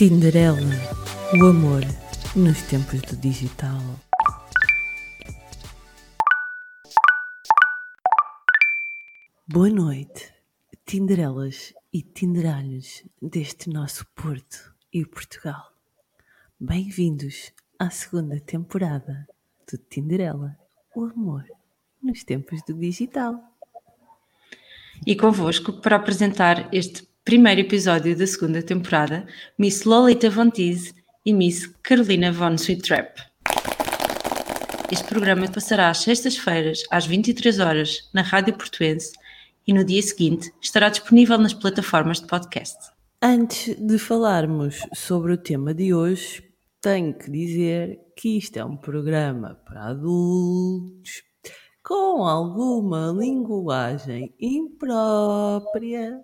Tinderela, o amor nos tempos do digital. Boa noite, Tinderelas e Tinderalhos deste nosso Porto e Portugal. Bem-vindos à segunda temporada do Tinderela, o amor nos tempos do digital. E convosco para apresentar este primeiro episódio da segunda temporada, Miss Lolita Von e Miss Carolina Von Sweetrap. Este programa passará às sextas-feiras, às 23 horas, na Rádio Portuense e no dia seguinte estará disponível nas plataformas de podcast. Antes de falarmos sobre o tema de hoje, tenho que dizer que isto é um programa para adultos com alguma linguagem imprópria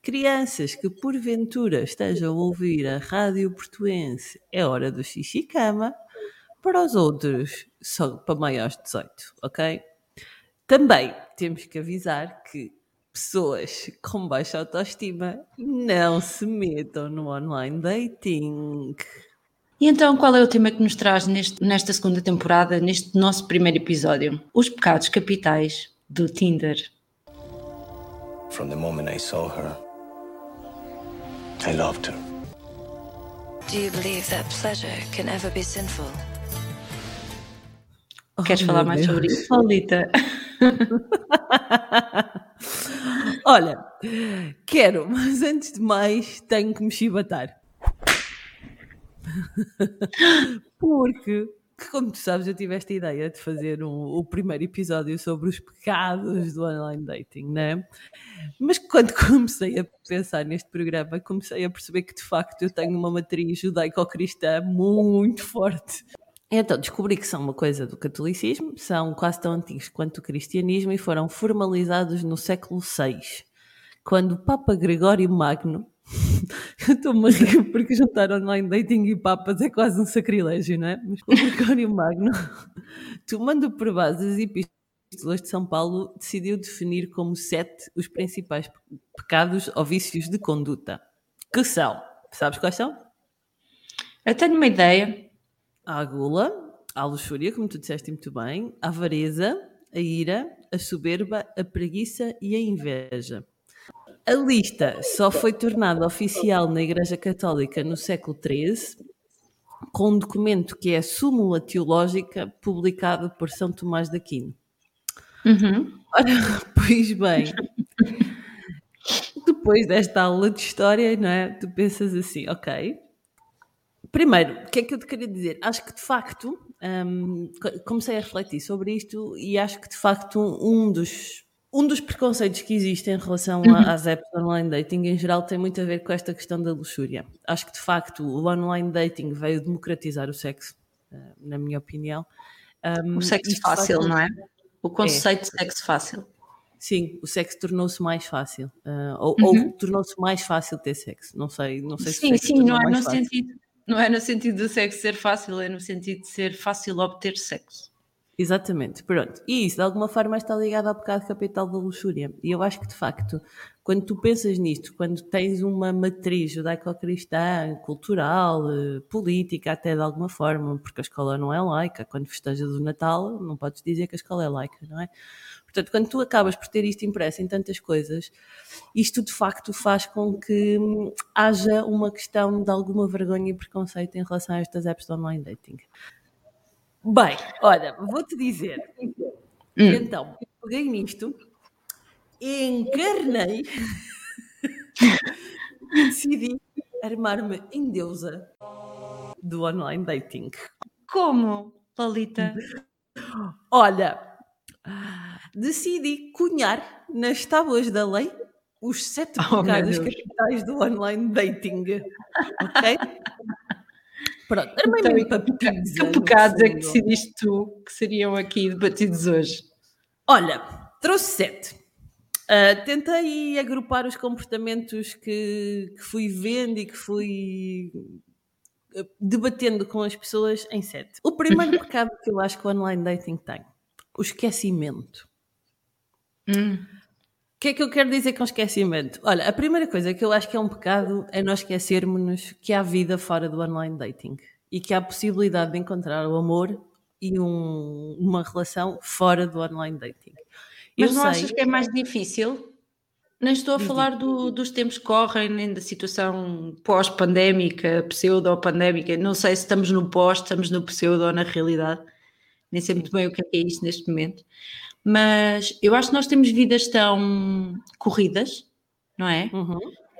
Crianças que porventura estejam a ouvir a rádio portuense é hora do xixi cama, para os outros só para maiores de 18, ok? Também temos que avisar que pessoas com baixa autoestima não se metam no online dating. E então, qual é o tema que nos traz neste, nesta segunda temporada, neste nosso primeiro episódio? Os pecados capitais do Tinder. From the moment I saw her, I loved her. Do you believe that pleasure can ever be sinful? Oh, Queres falar mais Deus. sobre isso, Paulita? Olha, quero, mas antes de mais tenho que me chibatar. Porque que, como tu sabes, eu tive esta ideia de fazer um, o primeiro episódio sobre os pecados do online dating, né? Mas quando comecei a pensar neste programa, comecei a perceber que de facto eu tenho uma matriz judaico-cristã muito forte. Então descobri que são uma coisa do catolicismo, são quase tão antigos quanto o cristianismo e foram formalizados no século VI, quando o Papa Gregório Magno eu estou-me a rir porque juntar online dating e papas é quase um sacrilégio, não é? Mas o Gregório Magno, tomando por base as epístolas de São Paulo, decidiu definir como sete os principais pecados ou vícios de conduta. Que são? Sabes quais são? Eu tenho uma ideia. A gula, a luxúria, como tu disseste muito bem, a avareza, a ira, a soberba, a preguiça e a inveja. A lista só foi tornada oficial na Igreja Católica no século XIII, com um documento que é a Súmula Teológica, publicado por São Tomás de Aquino. Uhum. Ora, pois bem, depois desta aula de história, não é? Tu pensas assim, ok. Primeiro, o que é que eu te queria dizer? Acho que de facto, um, comecei a refletir sobre isto e acho que de facto um dos um dos preconceitos que existem em relação uhum. às apps de online dating em geral tem muito a ver com esta questão da luxúria. Acho que de facto o online dating veio democratizar o sexo, eh, na minha opinião. Um, o sexo fácil, não é? O conceito é. de sexo fácil. Sim, o sexo tornou-se mais fácil. Uh, ou, uhum. ou tornou-se mais fácil ter sexo. Não sei, não sei sim, se Sim, sim, não é no sentido. Não é no sentido do sexo ser fácil, é no sentido de ser fácil obter sexo. Exatamente, pronto. E isso, de alguma forma, está ligado ao pecado capital da luxúria. E eu acho que, de facto, quando tu pensas nisto, quando tens uma matriz judaico-cristã, cultural, eh, política, até de alguma forma, porque a escola não é laica, quando festejas o Natal, não podes dizer que a escola é laica, não é? Portanto, quando tu acabas por ter isto impresso em tantas coisas, isto de facto faz com que hum, haja uma questão de alguma vergonha e preconceito em relação a estas apps de online dating. Bem, olha, vou-te dizer. Hum. Então, peguei nisto, encarnei e decidi armar-me em deusa do online dating. Como, Lolita? Olha, decidi cunhar nas tábuas da lei os sete oh, pecados capitais do online dating. Ok? Pronto, então, para Que pecados é que decidiste tu que seriam aqui debatidos hoje? Olha, trouxe sete. Uh, tentei agrupar os comportamentos que, que, fui vendo e que fui ah, debatendo com as pessoas em sete. O primeiro pecado que eu acho que o online dating tem, o esquecimento. Hum. O que é que eu quero dizer com esquecimento? Olha, a primeira coisa que eu acho que é um pecado é nós esquecermos que há vida fora do online dating e que há possibilidade de encontrar o amor e um, uma relação fora do online dating. Mas eu não sei... achas que é mais difícil? Nem estou a falar do, dos tempos que correm, nem da situação pós-pandémica, pseudo-pandémica. Não sei se estamos no pós, estamos no pseudo ou na realidade. Nem sei muito bem o que é, que é isto neste momento. Mas eu acho que nós temos vidas tão corridas, não é? Uhum.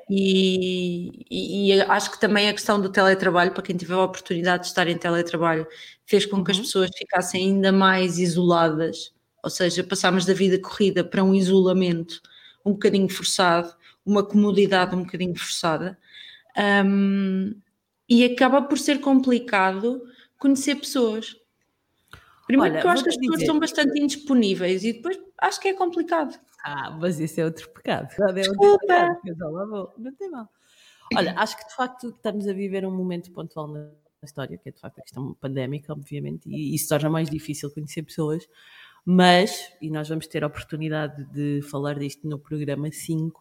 E, e, e, acho que também a questão do teletrabalho, para quem tiver a oportunidade de estar em teletrabalho, fez com que as uhum. pessoas ficassem ainda mais isoladas, ou seja, passámos da vida corrida para um isolamento um bocadinho forçado, uma comodidade um bocadinho forçada, um, e acaba por ser complicado conhecer pessoas. Primeiro Olha, porque eu acho que as pessoas são bastante indisponíveis e depois acho que é complicado. Ah, mas isso é outro pecado. É outro pecado. Não tem mal. Olha, acho que de facto estamos a viver um momento pontual na história, que é de facto a questão pandémica, obviamente, e isso torna mais difícil conhecer pessoas, mas, e nós vamos ter a oportunidade de falar disto no programa 5,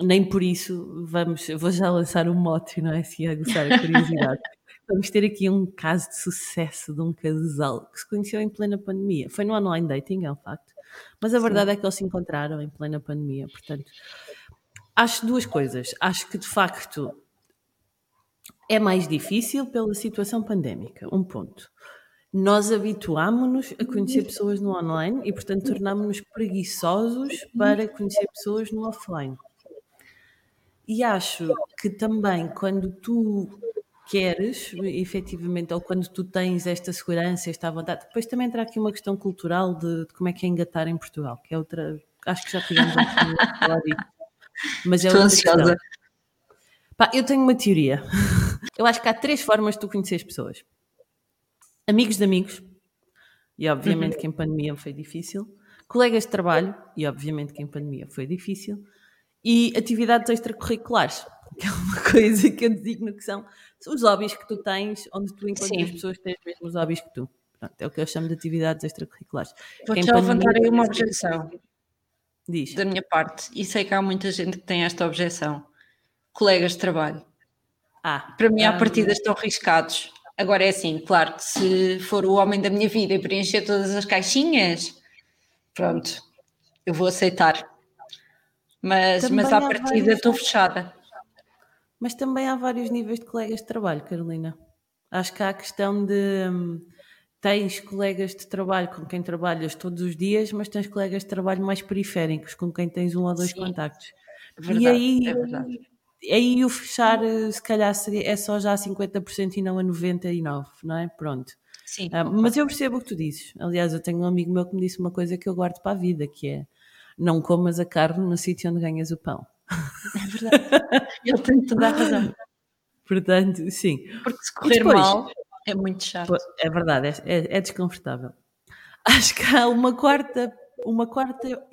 nem por isso vamos, vou já lançar um mote, não é assim, a gostar a curiosidade. vamos ter aqui um caso de sucesso de um casal que se conheceu em plena pandemia. Foi no online dating, é um facto, mas a verdade Sim. é que eles se encontraram em plena pandemia, portanto, acho duas coisas. Acho que de facto é mais difícil pela situação pandémica, um ponto nós habituámos-nos a conhecer pessoas no online e, portanto, tornámos-nos preguiçosos para conhecer pessoas no offline. E acho que também quando tu queres, efetivamente, ou quando tu tens esta segurança, esta vontade, depois também entra aqui uma questão cultural de, de como é que é engatar em Portugal, que é outra. Acho que já tivemos a falar disso. Mas é outra ansiosa. Pá, eu tenho uma teoria. Eu acho que há três formas de tu conhecer as pessoas amigos de amigos, e obviamente uhum. que em pandemia foi difícil, colegas de trabalho, e obviamente que em pandemia foi difícil, e atividades extracurriculares, que é uma coisa que eu designo que são os hobbies que tu tens, onde tu encontras as pessoas que têm os mesmos hobbies que tu. Pronto, é o que eu chamo de atividades extracurriculares. Vou-te levantar aí uma objeção. Diz. Da minha parte, e sei que há muita gente que tem esta objeção. Colegas de trabalho. Ah, Para mim, à um... partida, estão arriscados Agora é assim, claro que se for o homem da minha vida e preencher todas as caixinhas, pronto, eu vou aceitar. Mas, mas à partida estou fechada. Mas também há vários níveis de colegas de trabalho, Carolina. Acho que há a questão de hum, tens colegas de trabalho com quem trabalhas todos os dias, mas tens colegas de trabalho mais periféricos, com quem tens um ou dois Sim. contactos. É verdade, e aí é verdade aí o fechar eh, se calhar seria, é só já a 50% e não a 99%, não é? Pronto. Sim. Uh, mas eu percebo o que tu dizes. Aliás, eu tenho um amigo meu que me disse uma coisa que eu guardo para a vida, que é não comas a carne no sítio onde ganhas o pão. É verdade. Ele tem toda a razão. Portanto, sim. Porque se correr depois, mal é muito chato. É verdade, é, é, é desconfortável. Acho que há uma quarta, uma quarta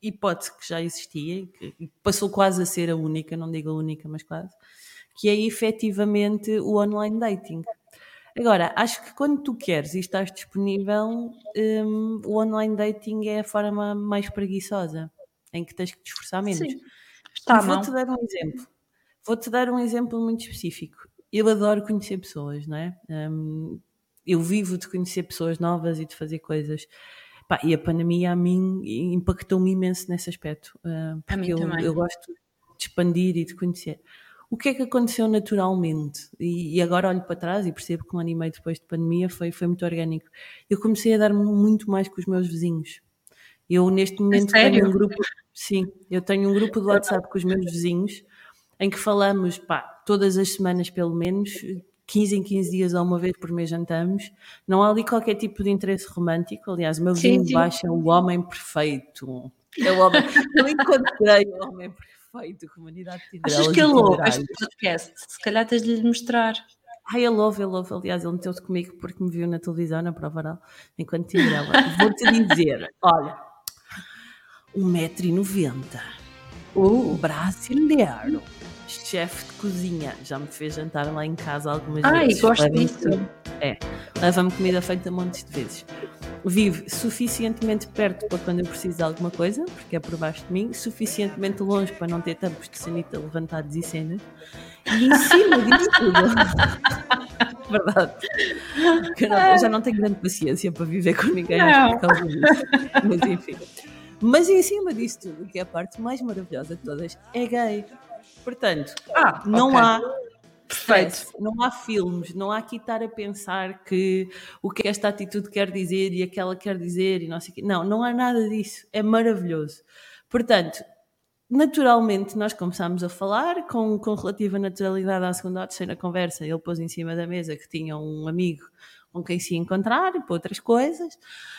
hipótese que já existia e passou quase a ser a única, não digo a única, mas quase, que é efetivamente o online dating. Agora, acho que quando tu queres e estás disponível, um, o online dating é a forma mais preguiçosa, em que tens que te esforçar menos. Sim. Está vou-te dar um exemplo. Vou-te dar um exemplo muito específico. Eu adoro conhecer pessoas, não é? Um, eu vivo de conhecer pessoas novas e de fazer coisas. Pá, e a pandemia a mim impactou-me imenso nesse aspecto, uh, porque eu, eu, gosto de expandir e de conhecer. O que é que aconteceu naturalmente? E, e, agora olho para trás e percebo que um ano e meio depois de pandemia foi, foi muito orgânico. Eu comecei a dar-me muito mais com os meus vizinhos. Eu neste momento tenho um grupo, sim, eu tenho um grupo de WhatsApp com os meus vizinhos em que falamos, pá, todas as semanas pelo menos, 15 em 15 dias ou uma vez por mês jantamos, não há ali qualquer tipo de interesse romântico. Aliás, o meu vizinho de baixo é o homem perfeito. É o homem. Eu encontrei o homem perfeito, comunidade de Achas que ele ouve este podcast? Se calhar tens de lhe mostrar. Ai, ele ouve, ele ouve. Aliás, ele meteu-se comigo porque me viu na televisão, na prova oral, enquanto Tinderela. Vou-te dizer, olha, 1,90m. Uh. Brasileiro chefe de cozinha. Já me fez jantar lá em casa algumas Ai, vezes. Ai, gosto disso. É, leva-me comida feita montes de vezes. vive suficientemente perto para quando eu preciso de alguma coisa, porque é por baixo de mim, suficientemente longe para não ter tampos de sanita levantados e cenas, e em cima disso tudo. Verdade. Eu, não, já não tenho grande paciência para viver com ninguém por causa disso. Mas enfim. Mas em cima disso tudo, que é a parte mais maravilhosa de todas, é gay. Portanto, ah, não okay. há Perfeito. Não há filmes, não há aqui estar a pensar que o que esta atitude quer dizer e aquela quer dizer e não sei o quê. Não, não há nada disso. É maravilhoso. Portanto, naturalmente nós começámos a falar com, com relativa naturalidade à segunda ou terceira conversa. Ele pôs em cima da mesa que tinha um amigo com quem se encontrar e para outras coisas.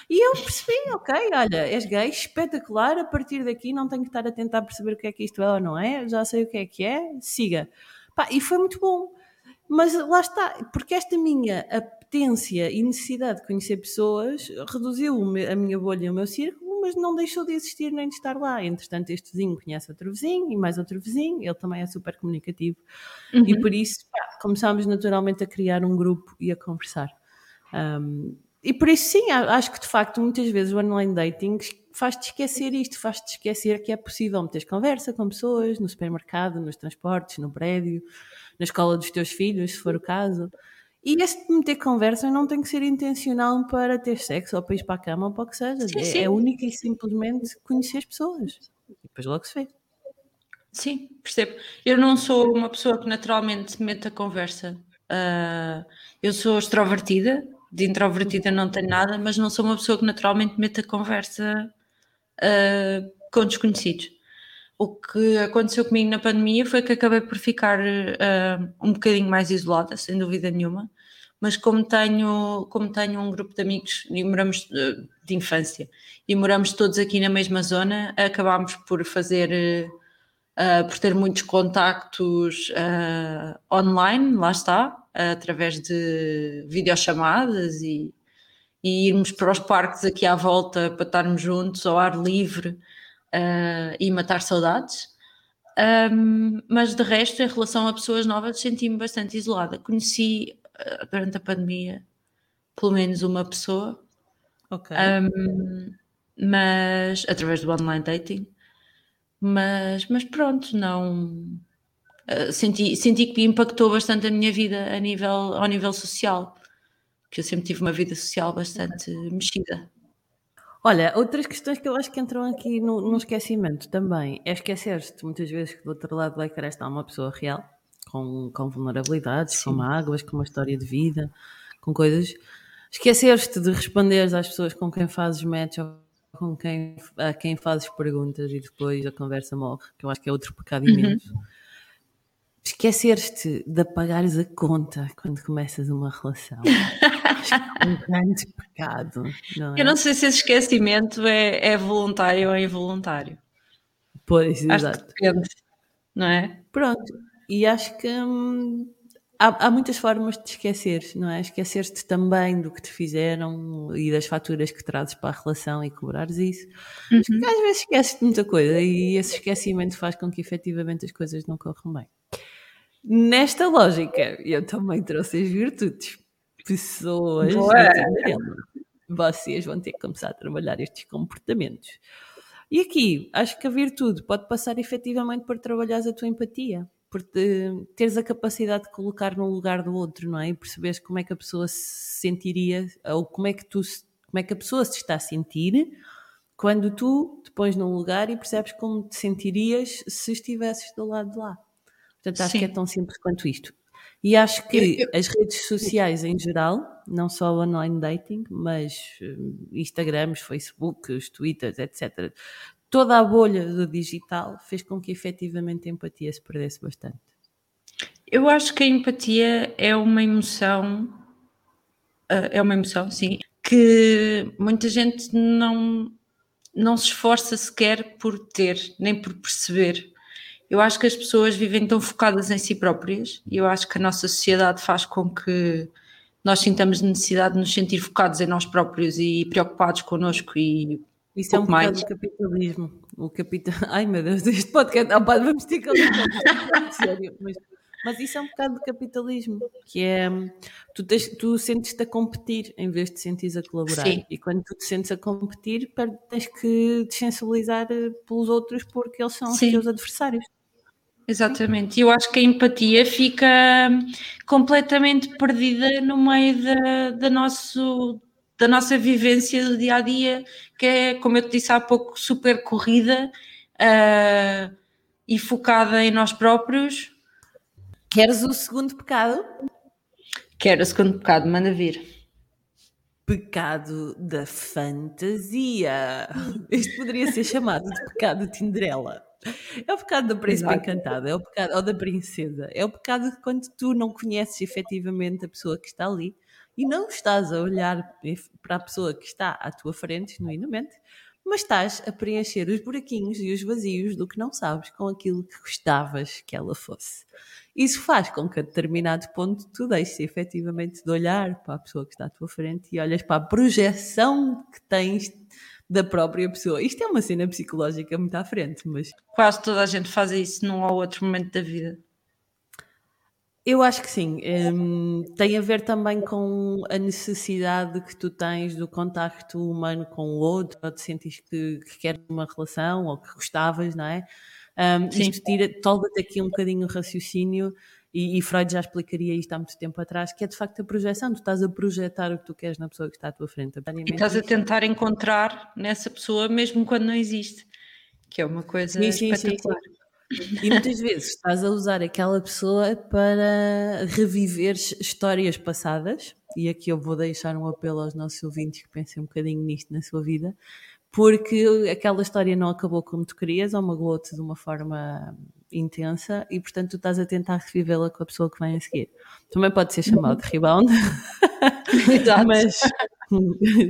E eu percebi, ok, olha, és gay, espetacular, a partir daqui não tenho que estar a tentar perceber o que é que isto é ou não é, já sei o que é que é, siga. Pá, e foi muito bom. Mas lá está, porque esta minha apetência e necessidade de conhecer pessoas reduziu a minha bolha e o meu círculo, mas não deixou de existir nem de estar lá. Entretanto, este vizinho conhece outro vizinho e mais outro vizinho, ele também é super comunicativo. Uhum. E por isso pá, começámos naturalmente a criar um grupo e a conversar. Um, e por isso, sim, acho que de facto muitas vezes o online dating faz-te esquecer isto, faz-te esquecer que é possível meter conversa com pessoas no supermercado, nos transportes, no prédio, na escola dos teus filhos, se for o caso. E este meter conversa não tem que ser intencional para ter sexo ou para ir para a cama ou para o que seja. Sim, é, sim. é única e simplesmente conhecer as pessoas. E depois logo se vê. Sim, percebo. Eu não sou uma pessoa que naturalmente mete a conversa. Uh, eu sou extrovertida, de introvertida não tenho nada, mas não sou uma pessoa que naturalmente mete a conversa uh, com desconhecidos. O que aconteceu comigo na pandemia foi que acabei por ficar uh, um bocadinho mais isolada, sem dúvida nenhuma, mas como tenho, como tenho um grupo de amigos e moramos uh, de infância e moramos todos aqui na mesma zona, acabámos por fazer, uh, por ter muitos contactos online, lá está, através de videochamadas e e irmos para os parques aqui à volta para estarmos juntos ao ar livre uh, e matar saudades. Um, mas de resto, em relação a pessoas novas, senti-me bastante isolada. Conheci uh, durante a pandemia pelo menos uma pessoa, okay. um, mas através do online dating. Mas, mas pronto, não uh, senti, senti que impactou bastante a minha vida a nível, ao nível social que eu sempre tive uma vida social bastante mexida. Olha, outras questões que eu acho que entram aqui no, no esquecimento também é esquecer-te muitas vezes que do outro lado do ecrã está uma pessoa real, com, com vulnerabilidades, Sim. com mágoas, com uma história de vida, com coisas. Esquecer-te de responder às pessoas com quem fazes match ou com quem, a quem fazes perguntas e depois a conversa morre, que eu acho que é outro pecado uhum. imenso. Uhum esqueceres-te de apagares a conta quando começas uma relação. é um grande pecado. Não é? Eu não sei se esse esquecimento é, é voluntário ou involuntário. Pois, acho exato. depende, não é? Pronto, e acho que hum, há, há, muitas formas de te esquecer, não é? Esquecer-te também do que te fizeram e das faturas que trazes para a relação e cobrares isso. Uhum. às vezes esqueces de muita coisa e esse esquecimento faz com que efetivamente as coisas não corram bem. Nesta lógica, eu também trouxe as virtudes. Pessoas, vocês vão ter que começar a trabalhar estes comportamentos. E aqui, acho que a virtude pode passar efetivamente por trabalhar a tua empatia, por te, teres a capacidade de colocar no lugar do outro, não é? E perceberes como é que a pessoa se sentiria, ou como é que tu, como é que a pessoa se está a sentir quando tu te pões num lugar e percebes como te sentirias se estivesses do lado de lá. Portanto, acho Sim. que é tão simples quanto isto. E acho que as redes sociais em geral, não só o online dating, mas hum, Instagrams, Facebooks, Twitters, etc. Toda a bolha do digital fez com que efetivamente a empatia se perdesse bastante. Eu acho que a empatia é uma emoção, ah, é uma emoção, sim, que muita gente não, não se esforça sequer por ter, nem por perceber. Eu acho que as pessoas vivem tão focadas em si próprias e eu acho que a nossa sociedade faz com que nós sintamos necessidade de nos sentir focados em nós próprios e preocupados connosco e isso é um mais. do capitalismo. O capital... Ai meu Deus, este podcast. Ah, pá, vamos ter que sério, mas Mas isso é um bocado de capitalismo, que é tu, tens, tu sentes-te a competir em vez de sentes a colaborar. Sim. E quando tu te sentes a competir, tens que te sensibilizar eh, pelos outros porque eles são Sim. os teus adversários. Exatamente, e eu acho que a empatia fica completamente perdida no meio da, da, nosso, da nossa vivência do dia a dia, que é, como eu te disse há pouco, super corrida uh, e focada em nós próprios. Queres o segundo pecado? Quero o segundo pecado, manda vir. Pecado da fantasia. Este poderia ser chamado de pecado de Tinderela. É o pecado da príncipe encantada, é o pecado, ou da princesa. É o pecado de quando tu não conheces efetivamente a pessoa que está ali e não estás a olhar para a pessoa que está à tua frente, genuinamente, mas estás a preencher os buraquinhos e os vazios do que não sabes com aquilo que gostavas que ela fosse. Isso faz com que a determinado ponto tu deixes efetivamente de olhar para a pessoa que está à tua frente e olhas para a projeção que tens da própria pessoa. Isto é uma cena psicológica muito à frente, mas. Quase toda a gente faz isso num ou outro momento da vida. Eu acho que sim. Um, tem a ver também com a necessidade que tu tens do contacto humano com o outro, ou de sentir que, que queres uma relação, ou que gostavas, não é? Um, isto tira, tolga-te aqui um bocadinho o raciocínio e, e, Freud já explicaria isto há muito tempo atrás, que é de facto a projeção. Tu estás a projetar o que tu queres na pessoa que está à tua frente. E estás a tentar encontrar nessa pessoa mesmo quando não existe, que é uma coisa sim, sim, espetacular. Sim, sim. E muitas vezes estás a usar aquela pessoa para reviver histórias passadas, e aqui eu vou deixar um apelo aos nossos ouvintes que pensem um bocadinho nisto na sua vida, porque aquela história não acabou como tu querias ou magoou-te de uma forma intensa e, portanto, tu estás a tentar revivê-la com a pessoa que vem a seguir. Também pode ser chamado de rebound. Exato. mas,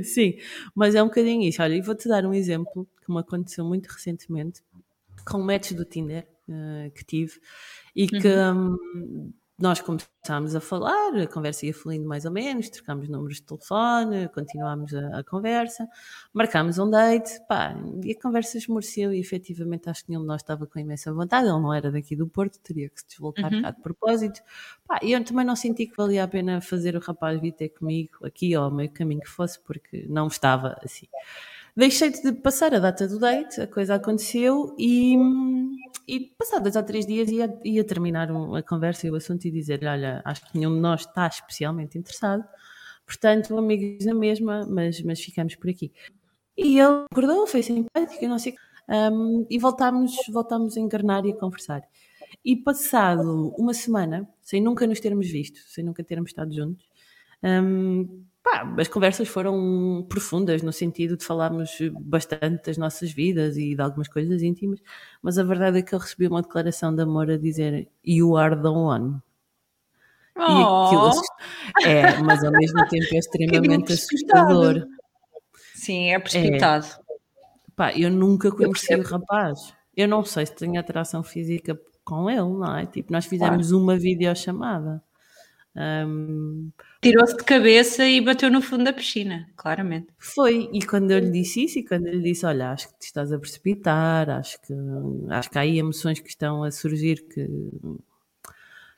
sim, mas é um bocadinho isso. Olha, e vou-te dar um exemplo que me aconteceu muito recentemente com o match do Tinder uh, que tive e que uhum. um, nós começámos a falar, a conversa ia fluindo mais ou menos, trocámos números de telefone, continuámos a, a, conversa, marcámos um date, pá, e a conversa esmoreceu e efetivamente acho que nenhum de nós estava com imensa vontade, ele não era daqui do Porto, teria que se deslocar uhum. cá de propósito, pá, e eu também não senti que valia a pena fazer o rapaz vir ter comigo aqui ou ao meio caminho que fosse, porque não estava assim. Deixei de passar a data do date, a coisa aconteceu e, e passados dois ou três dias ia, ia terminar a conversa e o assunto e dizer olha, acho que nenhum de nós está especialmente interessado, portanto, amigos na mesma, mas, mas ficamos por aqui. E ele acordou, foi simpático, não sei um, e voltámos, voltámos a encarnar e a conversar. E passado uma semana, sem nunca nos termos visto, sem nunca termos estado juntos, um, Pá, as conversas foram profundas no sentido de falarmos bastante das nossas vidas e de algumas coisas íntimas, mas a verdade é que eu recebi uma declaração de amor a dizer You are the one. Oh. E aquilo é, mas ao mesmo tempo é extremamente assustador. Sim, é precipitado. É. Pá, eu nunca conheci o rapaz. Eu não sei se tenho atração física com ele, não é? Tipo, nós fizemos claro. uma videochamada. Um, Tirou-se de cabeça e bateu no fundo da piscina, claramente. Foi, e quando eu lhe disse isso, e quando eu lhe disse: Olha, acho que te estás a precipitar, acho que, acho que há aí emoções que estão a surgir que,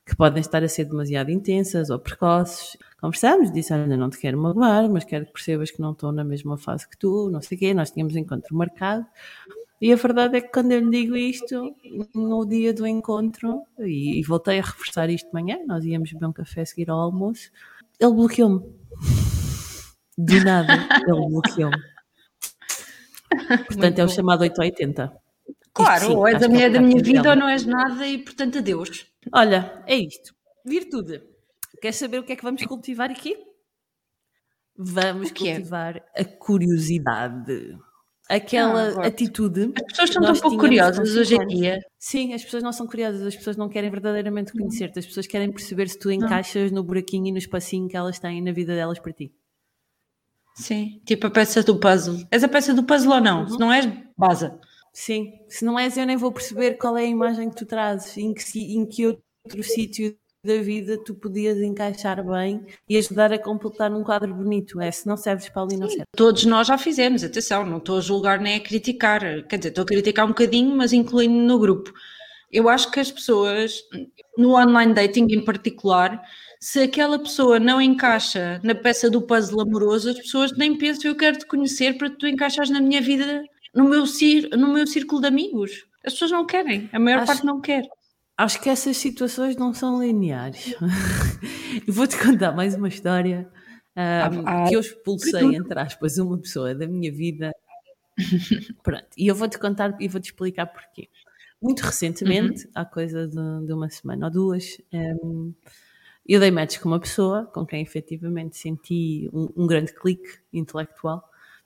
que podem estar a ser demasiado intensas ou precoces. Conversámos, disse: Olha, não te quero magoar, mas quero que percebas que não estou na mesma fase que tu, não sei o quê. Nós tínhamos encontro marcado. E a verdade é que quando eu lhe digo isto, no dia do encontro, e, e voltei a reforçar isto de manhã, nós íamos beber um café a seguir ao almoço, ele bloqueou-me. De nada, ele bloqueou-me. Portanto, é o chamado 880. Claro, sim, ou és a mulher da minha vida ou não és nada e, portanto, adeus. Olha, é isto. Virtude. Queres saber o que é que vamos cultivar aqui? Vamos é? cultivar é? a curiosidade aquela ah, atitude. As pessoas estão tão pouco curiosas hoje em dia. Sim, as pessoas não são curiosas, as pessoas não querem verdadeiramente conhecer-te, as pessoas querem perceber se tu encaixas não. no buraquinho e no espacinho que elas têm na vida delas para ti. Sim, tipo a peça do puzzle. És a peça do puzzle ou não? Uhum. Se não és, baza. Sim, se não és, eu nem vou perceber qual é a imagem que tu trazes, em que, em que outro sítio da vida tu podias encaixar bem e ajudar a completar um quadro bonito. É, se não serves para ali, não serve. Todos nós já fizemos, atenção, não estou a julgar nem a criticar, quer dizer, estou a criticar um bocadinho, mas incluindo no grupo. Eu acho que as pessoas, no online dating em particular, se aquela pessoa não encaixa na peça do puzzle amoroso, as pessoas nem pensam eu quero te conhecer para que tu encaixas na minha vida, no meu, no meu círculo de amigos. As pessoas não querem, a maior acho, parte não quer. Acho que essas situações não são lineares. Vou-te contar mais uma história um, ah, que eu expulsei, entre aspas, uma pessoa da minha vida. Pronto, e eu vou-te contar e vou-te explicar porquê. Muito recentemente, uhum. há coisa de, de, uma semana ou duas, um, eu dei match com uma pessoa com quem efetivamente senti um, um, grande clique intelectual.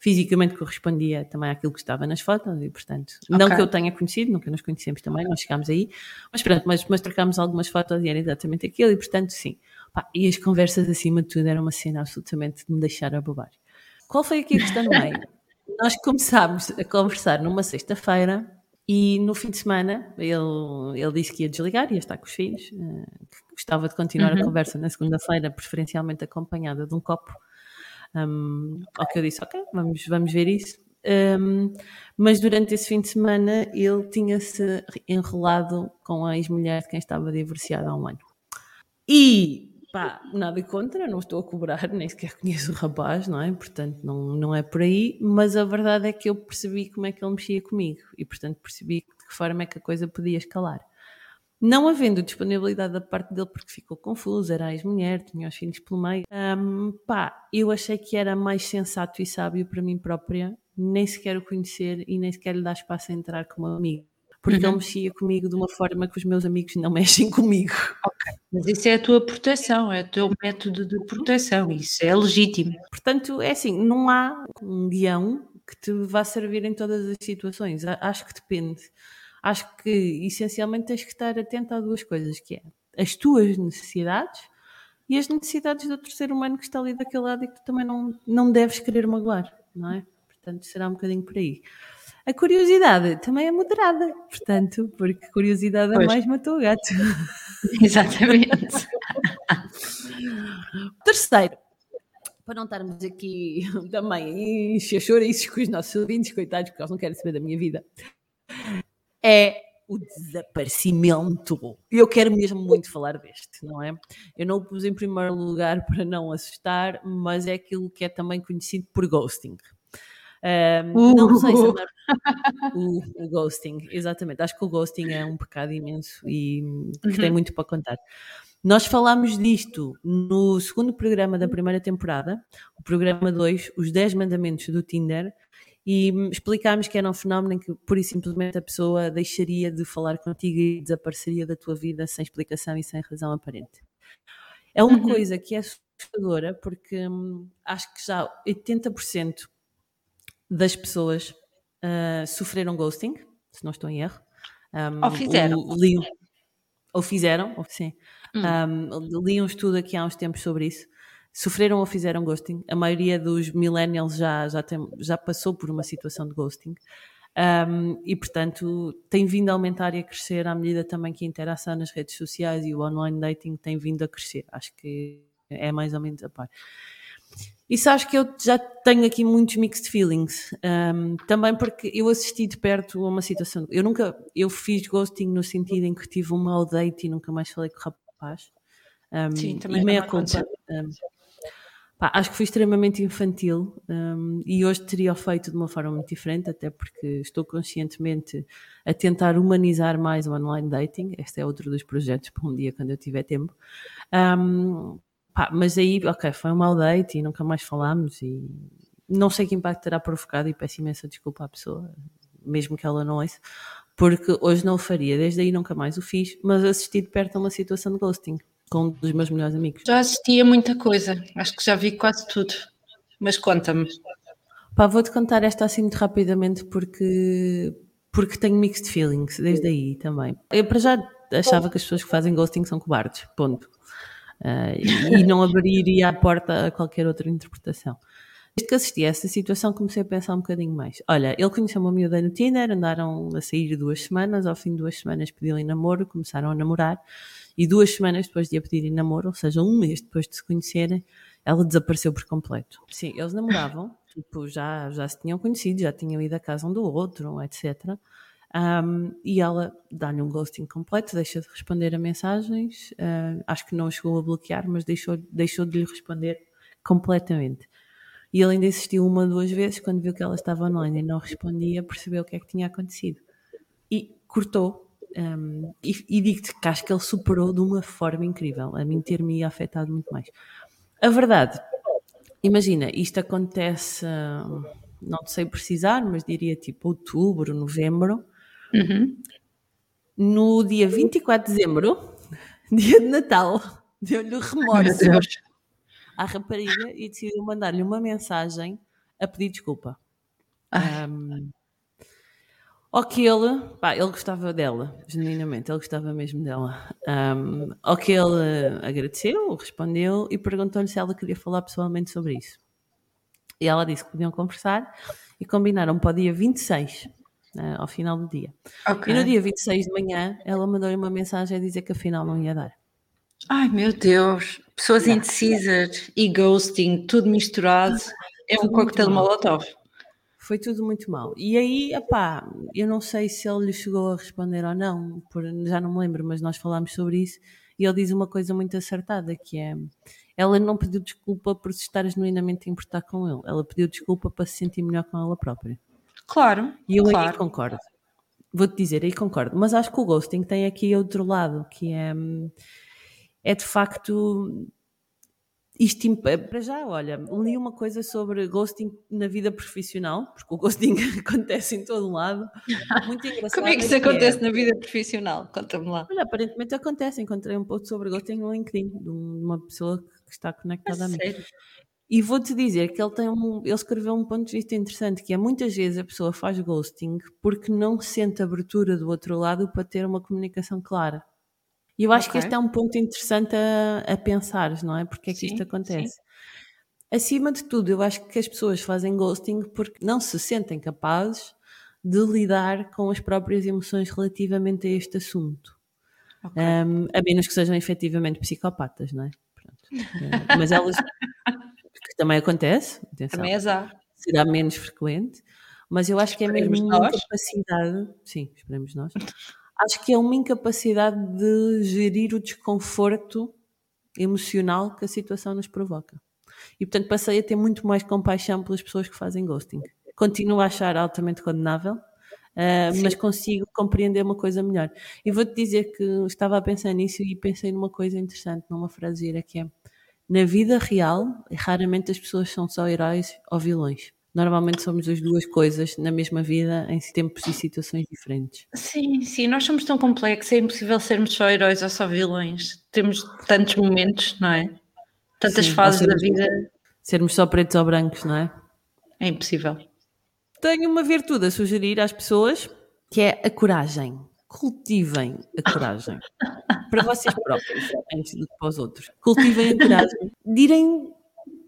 Fisicamente correspondia também àquilo que estava nas fotos e, portanto, okay. não que eu tenha conhecido, nunca nos conhecemos também, nós chegámos aí, mas pronto, mas, mas trocámos algumas fotos e era exatamente aquilo e, portanto, sim. Pá, e as conversas acima de tudo eram uma cena absolutamente de me deixar a bobar. Qual foi aqui a questão no meio? Nós começámos a conversar numa sexta-feira e no fim de semana ele, ele disse que ia desligar, ia estar com os filhos, uh, gostava de continuar uhum. a conversa na segunda-feira, preferencialmente acompanhada de um copo. Um, ao que eu disse, ok, vamos, vamos ver isso. Um, mas durante esse fim de semana ele tinha-se enrolado com a ex-mulher de quem estava divorciado há um ano. E pá, nada contra, não estou a cobrar, nem sequer conheço o rapaz, não é? Portanto, não, não é por aí, mas a verdade é que eu percebi como é que ele mexia comigo e, portanto, percebi de que forma é que a coisa podia escalar. Não havendo disponibilidade da parte dele porque ficou confuso, era ex-mulher, tinha os filhos pelo meio, um, pá, eu achei que era mais sensato e sábio para mim própria nem sequer o conhecer e nem sequer lhe dar espaço a entrar como amigo porque uhum. ele mexia comigo de uma forma que os meus amigos não mexem comigo. Ok, mas isso é a tua proteção, é o teu método de proteção, isso é legítimo. Portanto, é assim, não há um guião que te vá servir em todas as situações, acho que depende. Acho que essencialmente tens que estar atento a duas coisas, que é as tuas necessidades e as necessidades do outro ser humano que está ali daquele lado e que tu também não, não deves querer magoar, não é? Portanto, será um bocadinho por aí. A curiosidade também é moderada, portanto, porque curiosidade a mais matou o gato. Exatamente. Terceiro, para não estarmos aqui também encher chouriços com os nossos ouvintes, coitados, porque eles não querem saber da minha vida, é o desaparecimento. Eu quero mesmo muito falar deste, não é? Eu não o pus em primeiro lugar para não assustar, mas é aquilo que é também conhecido por ghosting. Um, uh. Não sei se uh. o, o, ghosting, exatamente. Acho que o ghosting é um pecado imenso e que uhum. tem muito para contar. Nós falámos disto no segundo programa da primeira temporada, o programa 2, Os 10 Mandamentos do Tinder, e explicámos que era um fenómeno em que pura e simplesmente a pessoa deixaria de falar contigo e desapareceria da tua vida sem explicação e sem razão aparente. É uma uhum. coisa que é assustadora porque hum, acho que já 80% das pessoas uh, sofreram ghosting, se não estou em erro. Um, ou fizeram. O, li, ou fizeram, ou, sim. Hum. Um, li um estudo aqui há uns tempos sobre isso. Sofreram ou fizeram ghosting. A maioria dos millennials já, já, tem, já passou por uma situação de ghosting. Um, e, portanto, tem vindo a aumentar e a crescer à medida também que a interação nas redes sociais e o online dating tem vindo a crescer. Acho que é mais ou menos a par. E sabes que eu já tenho aqui muitos mixed feelings. Um, também porque eu assisti de perto a uma situação. Eu nunca. Eu fiz ghosting no sentido em que tive um mau date e nunca mais falei com o rapaz. Um, Sim, também. E meia. Um, pá, acho que fui extremamente infantil e hoje teria feito de uma forma muito diferente, até porque estou conscientemente a tentar humanizar mais o online dating. Este é outro dos projetos para um dia quando eu tiver tempo. Um, Pá, mas aí, ok, foi um mau date e nunca mais falámos e não sei que impacto terá provocado e peço imensa desculpa à pessoa, mesmo que ela não ouça, porque hoje não o faria, desde aí nunca mais o fiz, mas assisti de perto a uma situação de ghosting com um dos meus melhores amigos. Já assisti a muita coisa, acho que já vi quase tudo, mas conta-me. Pá, vou-te contar esta assim muito rapidamente porque, porque tenho mixed feelings desde aí também. Eu para já achava que as pessoas que fazem ghosting são cobardes, ponto. Uh, e não abriria a porta a qualquer outra interpretação. Desde que assisti a essa situação, comecei a pensar um bocadinho mais. Olha, ele conheceu uma miúda no Tinder, andaram a sair duas semanas, ao fim de duas semanas pediu-lhe namoro, começaram a namorar, e duas semanas depois de a pedirem namoro, ou seja, um mês depois de se conhecerem, ela desapareceu por completo. Sim, eles namoravam, tipo, já, já se tinham conhecido, já tinham ido à casa um do outro, etc. Um, e ela dá-lhe um ghosting completo, deixa de responder a mensagens. Uh, acho que não chegou a bloquear, mas deixou, deixou de lhe responder completamente. E ele ainda insistiu uma ou duas vezes, quando viu que ela estava online e não respondia, percebeu o que é que tinha acontecido. E cortou. Um, e, e digo-te que acho que ele superou de uma forma incrível. A mim ter-me afetado muito mais. A verdade, imagina, isto acontece, não sei precisar, mas diria tipo outubro, novembro. Uhum. No dia 24 de dezembro, dia de Natal, deu-lhe o remorso à rapariga e decidiu mandar-lhe uma mensagem a pedir desculpa. Um, ao que ele, pá, ele gostava dela, genuinamente, ele gostava mesmo dela. Um, ao que ele agradeceu, respondeu e perguntou-lhe se ela queria falar pessoalmente sobre isso. E ela disse que podiam conversar e combinaram para o dia 26, uh, né, ao final do dia. Okay. E no dia 26 de manhã, ela mandou-lhe uma mensagem a dizer que afinal não ia dar. Ai meu Deus, pessoas indecisas e ghosting, tudo misturado, é um coquetel molotov. Foi tudo muito mal. E aí, apá, eu não sei se ele lhe chegou a responder ou não, por, já não me lembro, mas nós falámos sobre isso e ele diz uma coisa muito acertada, que é ela não pediu desculpa por se estar genuinamente a importar com ele, ela pediu desculpa para se sentir melhor com ela própria. Claro. E eu claro. aí concordo. Vou-te dizer, aí concordo. Mas acho que o ghosting tem aqui outro lado, que é é de facto isto para já, olha, li uma coisa sobre ghosting na vida profissional, porque o ghosting acontece em todo lado. Muito engraçado. Como é que isso é acontece é, na vida profissional? Conta-me lá. Olha, aparentemente acontece. Encontrei um post sobre ghosting no LinkedIn de uma pessoa que está conectada a, a mim. Sério? E vou-te dizer que ele tem um, ele escreveu um ponto de vista interessante, que é muitas vezes a pessoa faz ghosting porque não sente abertura do outro lado para ter uma comunicação clara. E eu acho okay. que este é um ponto interessante a, a pensar, não é? Porque é que sim, isto acontece. Sim. Acima de tudo, eu acho que as pessoas fazem ghosting porque não se sentem capazes de lidar com as próprias emoções relativamente a este assunto. Okay. Um, a menos que sejam efetivamente psicopatas, não é? Uh, mas elas. que também acontece. Atenção, também é. Será menos frequente. Mas eu acho que é mesmo uma capacidade. Sim, esperemos nós acho que é uma incapacidade de gerir o desconforto emocional que a situação nos provoca. E portanto passei a ter muito mais compaixão pelas pessoas que fazem ghosting. Continuo a achar altamente condenável, uh, mas consigo compreender uma coisa melhor. E vou-te dizer que estava a pensar nisso e pensei numa coisa interessante, numa frase que é na vida real, raramente as pessoas são só heróis ou vilões normalmente somos as duas coisas na mesma vida, em tempos e situações diferentes. Sim, sim, nós somos tão complexos, é impossível sermos só heróis ou só vilões. Temos tantos momentos, não é? Tantas sim, fases sermos, da vida. Sermos só pretos ou brancos, não é? É impossível. Tenho uma virtude a sugerir às pessoas que é a coragem. Cultivem a coragem. para vocês próprios, antes do que para os outros. Cultivem a coragem. Direm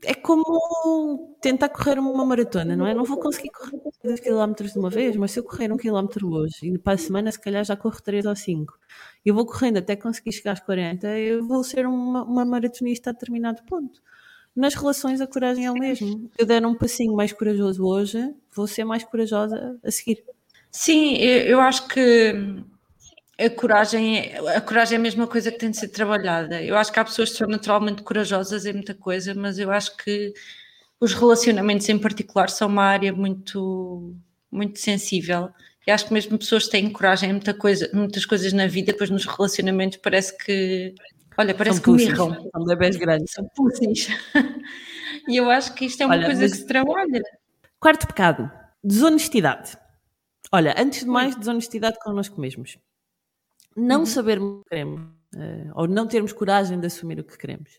é como tentar correr uma maratona, não é? Não vou conseguir correr 2 km de uma vez, mas se eu correr um quilómetro hoje e para a semana, se calhar já corro 3 ou 5, eu vou correndo até conseguir chegar aos 40, eu vou ser uma, uma maratonista a determinado ponto. Nas relações, a coragem é o mesmo. Se eu der um passinho mais corajoso hoje, vou ser mais corajosa a seguir. Sim, eu acho que a coragem, a coragem é a mesma coisa que tem de ser trabalhada. Eu acho que há pessoas que são naturalmente corajosas em muita coisa, mas eu acho que os relacionamentos em particular são uma área muito, muito sensível. E acho que mesmo pessoas que têm coragem em muita coisa, muitas coisas na vida, depois nos relacionamentos parece que, olha, parece são que mirram. São bebês grandes. São pussis. e eu acho que isto é uma olha, coisa que se trabalha. Quarto pecado, desonestidade. Olha, antes de mais, desonestidade connosco mesmos não uhum. sabermos o que queremos, uh, ou não termos coragem de assumir o que queremos,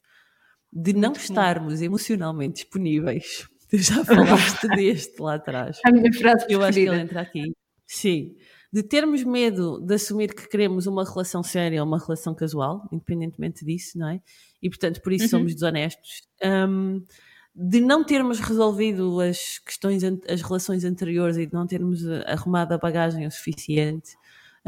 de não Muito estarmos bom. emocionalmente disponíveis. Tu já falaste deste lá atrás. A minha frase Eu acho que ele entra aqui. Sim. De termos medo de assumir que queremos uma relação séria ou uma relação casual, independentemente disso, não é? E portanto, por isso uhum. somos desonestos. Um, de não termos resolvido as questões, as relações anteriores e de não termos eh, arrumado a bagagem o suficiente,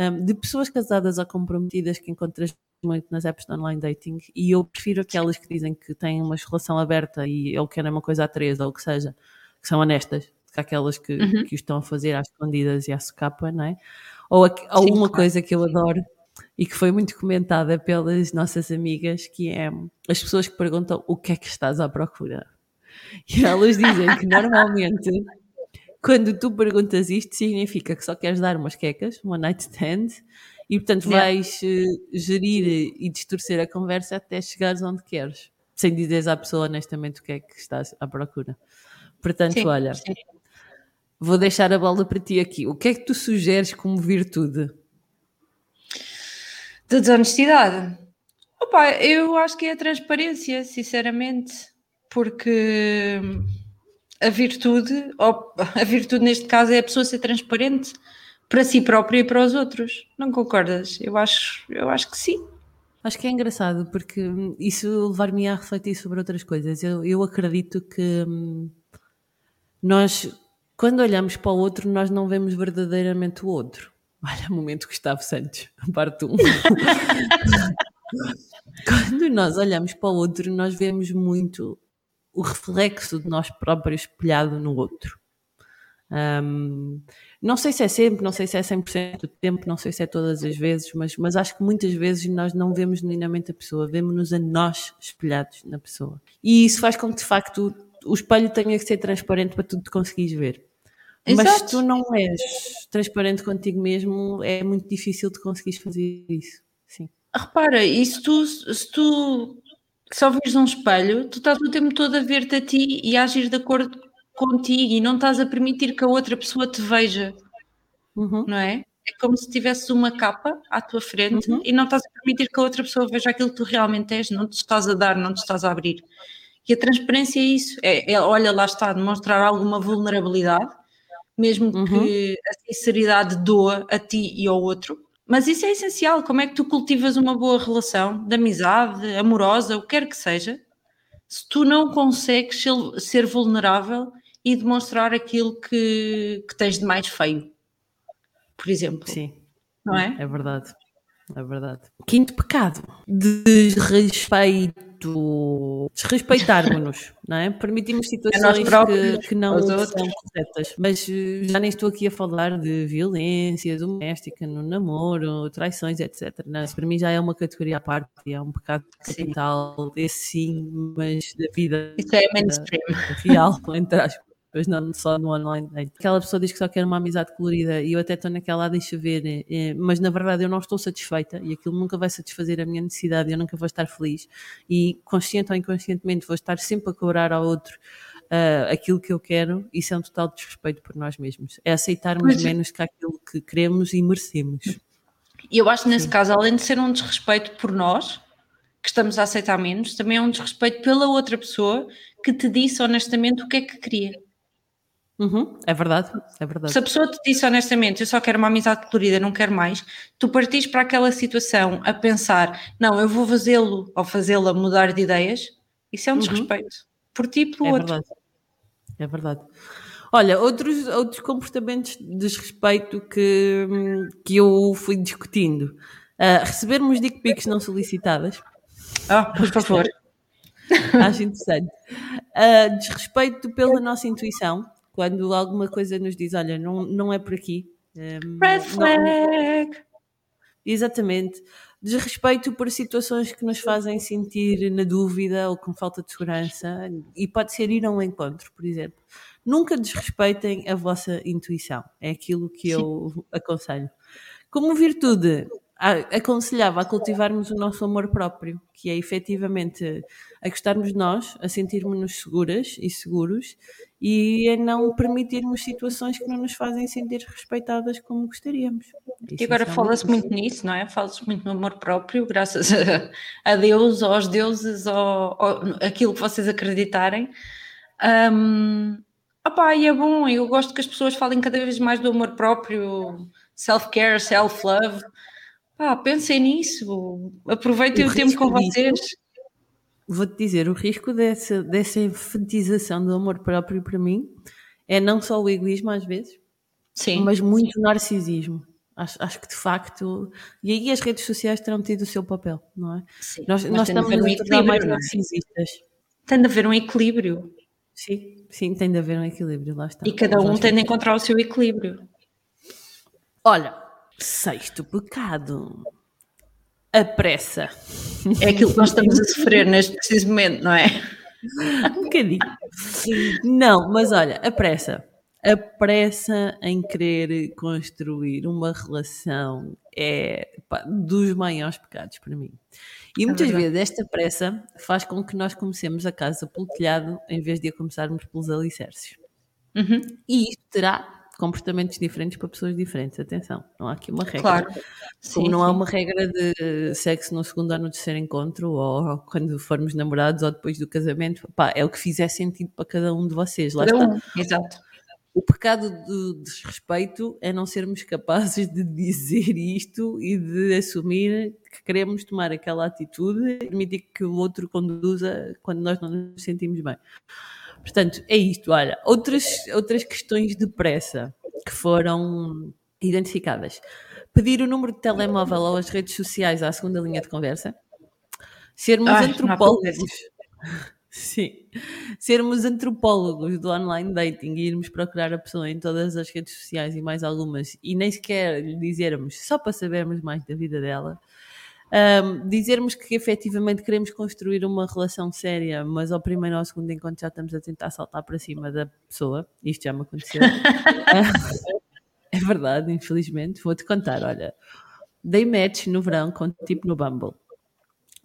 um, de pessoas casadas ou comprometidas que encontras muito nas apps de online dating e eu prefiro aquelas que dizem que têm uma relação aberta e eu quero uma coisa a três ou o que seja, que são honestas, que aquelas que, uhum. que o estão a fazer às escondidas e à socapa, não é? Ou, ou uma coisa que eu adoro e que foi muito comentada pelas nossas amigas, que é as pessoas que perguntam o que é que estás à procura. E elas dizem que normalmente quando tu perguntas isto, significa que só queres dar umas quecas, uma night stand, e portanto vais yeah. gerir e distorcer a conversa até chegares onde queres, sem dizeres à pessoa honestamente o que é que estás à procura. Portanto, sim, olha, sim. vou deixar a bola para ti aqui. O que é que tu sugeres como virtude? De desonestidade. Opa, eu acho que é a transparência, sinceramente, porque a virtude, ou a virtude neste caso é a pessoa ser transparente para si própria e para os outros. Não concordas? Eu acho, eu acho que sim. Acho que é engraçado porque isso levar-me a refletir sobre outras coisas. Eu, eu acredito que hum, nós, quando olhamos para o outro, nós não vemos verdadeiramente o outro. Olha, momento Gustavo Santos, parte 1. quando nós olhamos para o outro, nós vemos muito o reflexo de nós próprios espelhado no outro. Um, não sei se é sempre, não sei se é 100% do tempo, não sei se é todas as vezes, mas, mas acho que muitas vezes nós não vemos genuinamente a pessoa, vemos-nos a nós espelhados na pessoa. E isso faz com que, de facto, o espelho tenha que ser transparente para tu te conseguires ver. Exato. Mas se tu não és transparente contigo mesmo, é muito difícil de conseguires fazer isso. Sim. Repara, e se tu, se tu só vês um espelho, tu estás o tempo todo a ver-te a ti e a agir de acordo contigo e não estás a permitir que a outra pessoa te veja, uhum. não é? É como se tivesse uma capa à tua frente uhum. e não estás a permitir que a outra pessoa veja aquilo que tu realmente és, não te estás a dar, não te estás a abrir. E a transparência é isso, é, é olha, lá está, demonstrar alguma vulnerabilidade, mesmo uhum. que a sinceridade doa a ti e ao outro, mas isso é essencial. Como é que tu cultivas uma boa relação de amizade, amorosa, o que quer que seja, se tu não consegues ser vulnerável e demonstrar aquilo que, que tens de mais feio, por exemplo. Sim. Não é? É verdade. É verdade. Quinto pecado: desrespeito desrespeitarmos-nos, não é? Permitimos situações que, que, não são corretas. Mas eh, já nem estou aqui a falar de violência doméstica no namoro, traições, etc. Não, isso para mim já é uma categoria à parte, é um pecado capital, esse sim, mas da vida. Isso é mainstream. Real, entre aspas mas não só no online date. Aquela pessoa diz que só quer uma amizade colorida e eu até estou naquela, deixa ver, é, mas na verdade eu não estou satisfeita e aquilo nunca vai satisfazer a minha necessidade, eu nunca vou estar feliz e consciente ou inconscientemente vou estar sempre a cobrar ao outro uh, aquilo que eu quero, isso é um total desrespeito por nós mesmos. É aceitarmos mas... menos que aquilo que queremos e merecemos. E eu acho que nesse Sim. caso, além de ser um desrespeito por nós, que estamos a aceitar menos, também é um desrespeito pela outra pessoa que te disse honestamente o que é que queria. Uhum, é verdade, é verdade. Se a pessoa te disse honestamente, eu só quero uma amizade colorida, não quero mais, tu partis para aquela situação a pensar, não, eu vou fazê-lo ou fazê-la mudar de ideias, isso é um uhum. desrespeito por ti e pelo é outro. Verdade. É verdade. Olha, outros, outros comportamentos de desrespeito que, que eu fui discutindo. Uh, recebermos dick pics não solicitadas. Ah, por favor. Acho interessante. Uh, desrespeito pela nossa intuição quando alguma coisa nos diz, olha, não, não é por aqui. Um, Red flag! Não, exatamente. Desrespeito por situações que nos fazem sentir na dúvida ou com falta de segurança, e pode ser ir a um encontro, por exemplo. Nunca desrespeitem a vossa intuição, é aquilo que Sim. eu aconselho. Como virtude, aconselhava a cultivarmos o nosso amor próprio, que é efetivamente a gostarmos de nós, a sentirmos-nos seguras e seguros e a não permitirmos situações que não nos fazem sentir respeitadas como gostaríamos. E agora fala-se muito nisso, não é? Fala-se muito no amor próprio, graças a, a Deus, aos deuses, ao, ao, aquilo que vocês acreditarem. Um, opá, e é bom, eu gosto que as pessoas falem cada vez mais do amor próprio, self-care, self-love. Ah, pensem nisso, aproveitem o, o tempo com vocês. Vou-te dizer, o risco dessa, dessa enfatização do amor próprio para mim é não só o egoísmo às vezes, sim, mas muito sim. narcisismo. Acho, acho, que de facto. E aí as redes sociais terão tido o seu papel, não é? Sim, nós, nós estamos a tornar mais é? narcisistas. Tem de haver um equilíbrio. Sim, sim, tem de haver um equilíbrio, lá está. E cada um tem de encontrar o seu equilíbrio. Olha, Sexto pecado. A pressa. É aquilo que nós estamos a sofrer neste preciso momento, não é? um bocadinho. Não, mas olha, a pressa. A pressa em querer construir uma relação é pá, dos maiores pecados para mim. E é muitas é vezes esta pressa faz com que nós comecemos a casa pelo telhado em vez de a começarmos pelos alicerces. Uhum. E isto terá comportamentos diferentes para pessoas diferentes. Atenção, não há aqui uma regra. Claro. Como sim, não sim. há uma regra de sexo no segundo ou no terceiro encontro, ou quando formos namorados, ou depois do casamento. Pá, é o que fizer sentido para cada um de vocês. Lá cada está. Um. Exato. O pecado do desrespeito é não sermos capazes de dizer isto e de assumir que queremos tomar aquela atitude e permitir que o outro conduza quando nós não nos sentimos bem. Portanto, é isto. Olha, outras, outras questões de pressa que foram identificadas. Pedir o número de telemóvel ou as redes sociais à segunda linha de conversa. Sermos Ai, antropólogos. Sim. Sermos antropólogos do online dating e irmos procurar a pessoa em todas as redes sociais e mais algumas e nem sequer lhe dizermos só para sabermos mais da vida dela um, dizermos que efetivamente queremos construir uma relação séria, mas ao primeiro ou ao segundo encontro já estamos a tentar saltar para cima da pessoa, isto já me aconteceu. é verdade, infelizmente. Vou-te contar, olha, dei match no verão com tipo no Bumble.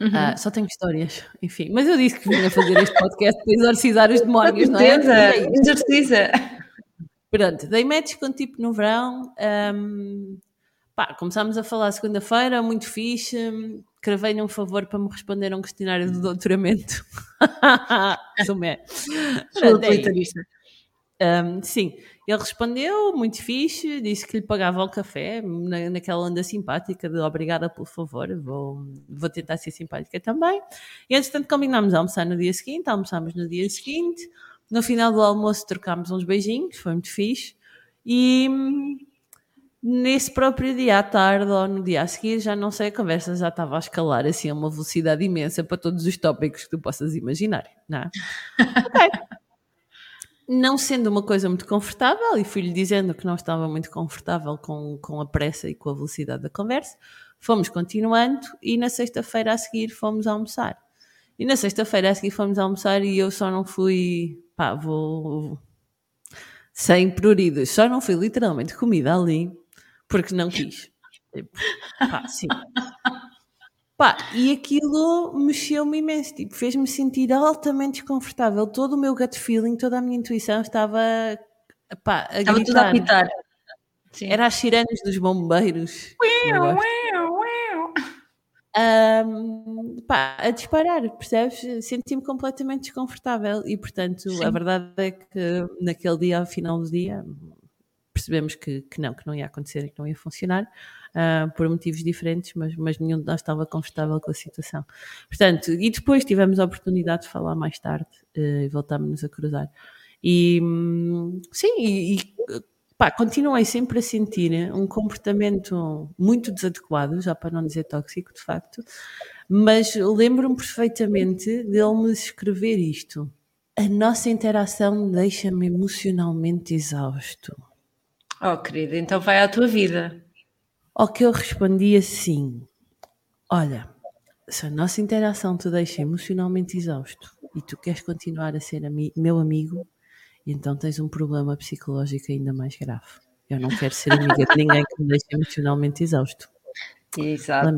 Uhum. Uh, só tenho histórias, enfim. Mas eu disse que vinha fazer este podcast para exorcizar os demónios, não é? Exorciza! Pronto, dei match com tipo no verão. Um, Pá, começámos a falar segunda-feira, muito fixe. Cravei-lhe um favor para me responder a um questionário de doutoramento. Sumé. Sou. Um, sim, ele respondeu, muito fixe, disse que lhe pagava o café, na, naquela onda simpática de obrigada pelo favor, vou, vou tentar ser simpática também. E entretanto combinámos a almoçar no dia seguinte, almoçámos no dia seguinte, no final do almoço trocámos uns beijinhos, foi muito fixe. E Nesse próprio dia à tarde ou no dia a seguir, já não sei, a conversa já estava a escalar assim a uma velocidade imensa para todos os tópicos que tu possas imaginar, não é? okay. Não sendo uma coisa muito confortável, e fui-lhe dizendo que não estava muito confortável com, com a pressa e com a velocidade da conversa, fomos continuando e na sexta-feira a seguir fomos almoçar. E na sexta-feira a seguir fomos almoçar e eu só não fui, pá, vou, sem pruridos, só não fui literalmente comida ali porque não quis. Tipo, pá, sim. Pá, e aquilo mexeu-me imenso, tipo, fez-me sentir altamente desconfortável. Todo o meu gut feeling, toda a minha intuição estava, pá, a estava gritar. tudo a pitar. Sim. Era as sirenes dos bombeiros. Uau, uau, uau. Um, pá, a disparar, percebes? Senti-me completamente desconfortável e, portanto, Sim. a verdade é que naquele dia, ao final do dia, percebemos que, que não, que não ia acontecer e que não ia funcionar, uh, por motivos diferentes, mas, mas nenhum de nós estava confortável com a situação. Portanto, e depois tivemos a oportunidade de falar mais tarde uh, e voltámos-nos a cruzar. E hum, sim, e, e pá, continuei sempre a sentir um comportamento muito desadequado, já para não dizer tóxico, de facto, mas lembro-me perfeitamente dele me escrever isto. A nossa interação deixa-me emocionalmente exausto. Oh, querida, então vai à tua vida. Ao que eu respondi assim: Olha, se a nossa interação te deixa emocionalmente exausto e tu queres continuar a ser ami meu amigo, então tens um problema psicológico ainda mais grave. Eu não quero ser amiga de ninguém que me deixe emocionalmente exausto. Exato.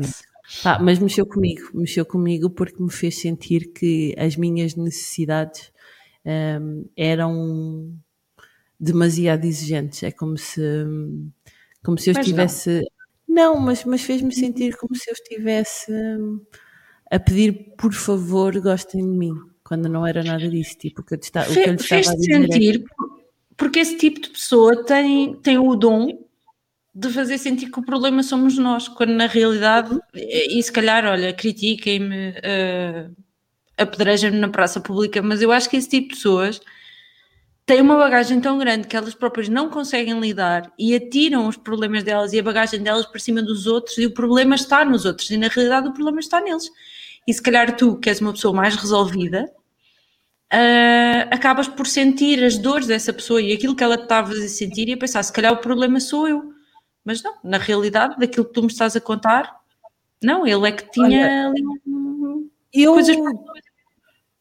Pá, mas mexeu comigo, mexeu comigo porque me fez sentir que as minhas necessidades um, eram demasiado exigentes. É como se, como se eu mas estivesse. Não, não mas, mas fez-me sentir como se eu estivesse a pedir por favor, gostem de mim, quando não era nada disso. Tipo, que eu está, o que eu lhe estava a dizer. É sentir, é... porque esse tipo de pessoa tem, tem o dom de fazer sentir que o problema somos nós, quando na realidade, e se calhar, olha, critiquem-me, uh, apedrejem-me na praça pública, mas eu acho que esse tipo de pessoas têm uma bagagem tão grande que elas próprias não conseguem lidar e atiram os problemas delas e a bagagem delas para cima dos outros e o problema está nos outros e na realidade o problema está neles. E se calhar tu, que és uma pessoa mais resolvida, uh, acabas por sentir as dores dessa pessoa e aquilo que ela estava a sentir e a pensar, se calhar o problema sou eu. Mas não, na realidade, daquilo que tu me estás a contar, não, ele é que tinha Olha, eu, coisas.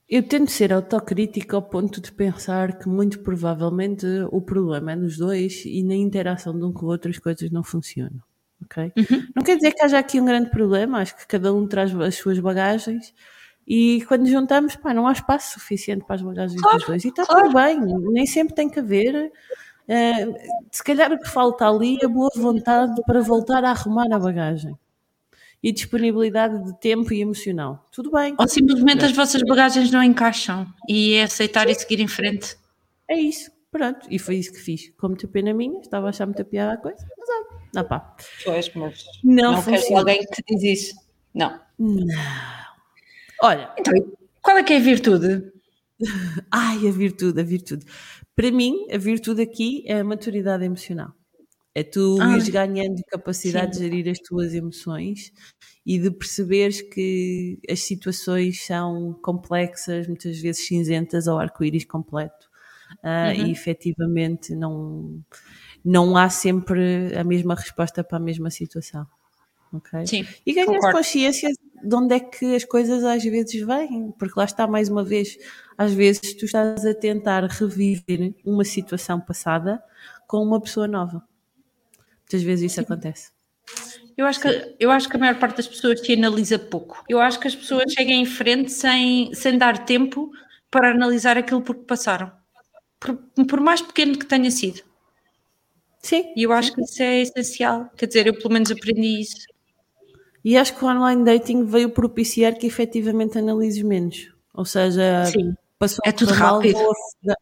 Eu tento ser autocrítica ao ponto de pensar que muito provavelmente o problema é nos dois e na interação de um com o outro as coisas não funcionam. Uhum. Não quer dizer que haja aqui um grande problema, acho que cada um traz as suas bagagens e quando juntamos, pá, não há espaço suficiente para as bagagens claro, dos dois. E está claro. tudo bem, nem sempre tem que haver. Uh, se calhar o que falta ali é boa vontade para voltar a arrumar a bagagem e disponibilidade de tempo e emocional. Tudo bem. Ou simplesmente as vossas bagagens não encaixam e é aceitar Sim. e seguir em frente. É isso, pronto. E foi isso que fiz. Com muita pena minha, estava a achar muita piada a coisa, mas é, não pá. Pois, mas não, não quero alguém que diz isso. Não. Não. Olha. Então, qual é que é a virtude? Ai, a virtude, a virtude. Para mim, a virtude aqui é a maturidade emocional. É tu ah, ires ganhando capacidade sim. de gerir as tuas emoções e de perceberes que as situações são complexas, muitas vezes cinzentas ao arco-íris completo. Uh, uhum. E efetivamente não, não há sempre a mesma resposta para a mesma situação. Okay? Sim, e ganhas consciência de onde é que as coisas às vezes vêm, porque lá está mais uma vez, às vezes tu estás a tentar reviver uma situação passada com uma pessoa nova. Muitas vezes isso acontece. Eu acho, que, eu acho que a maior parte das pessoas te analisa pouco. Eu acho que as pessoas chegam em frente sem, sem dar tempo para analisar aquilo por que passaram. Por, por mais pequeno que tenha sido. Sim. E eu acho que isso é essencial. Quer dizer, eu pelo menos aprendi isso. E acho que o online dating veio propiciar que efetivamente analises menos. Ou seja, Sim. passou é tudo rápido. Mal,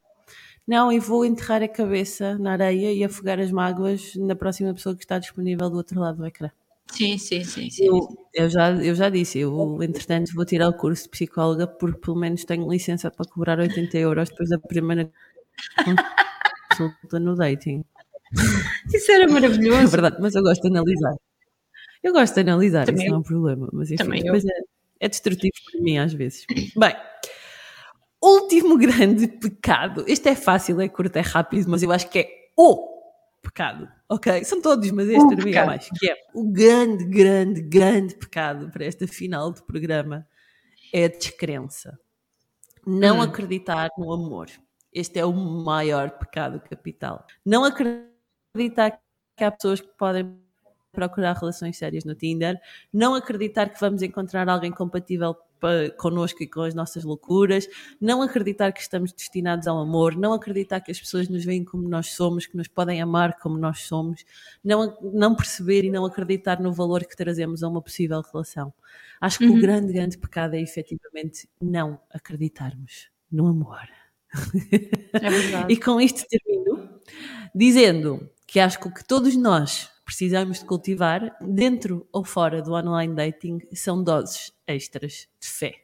não, e vou enterrar a cabeça na areia e afogar as mágoas na próxima pessoa que está disponível do outro lado do ecrã. Sim, sim, sim. sim, eu, eu, já, eu já disse, eu entretanto vou tirar o curso de psicóloga porque pelo menos tenho licença para cobrar 80 euros depois da primeira consulta no dating. Isso era maravilhoso. É verdade, mas eu gosto de analisar. Eu gosto de analisar, Também isso não é um problema, mas enfim, depois é, é destrutivo para mim às vezes. Bem, último grande pecado. Este é fácil, é curto, é rápido, mas eu acho que é o pecado. Ok? São todos, mas este um é mais. Que é o grande, grande, grande pecado para esta final de programa é a descrença. Não hum. acreditar no amor. Este é o maior pecado capital. Não acreditar que há pessoas que podem procurar relações sérias no Tinder, não acreditar que vamos encontrar alguém compatível connosco e com as nossas loucuras, não acreditar que estamos destinados ao amor, não acreditar que as pessoas nos veem como nós somos, que nos podem amar como nós somos, não, não perceber e não acreditar no valor que trazemos a uma possível relação. Acho que uhum. o grande, grande pecado é efetivamente não acreditarmos no amor. É verdade. e com isto termino dizendo que acho que o que todos nós precisamos de cultivar, dentro ou fora do online dating, são doses extras de fé.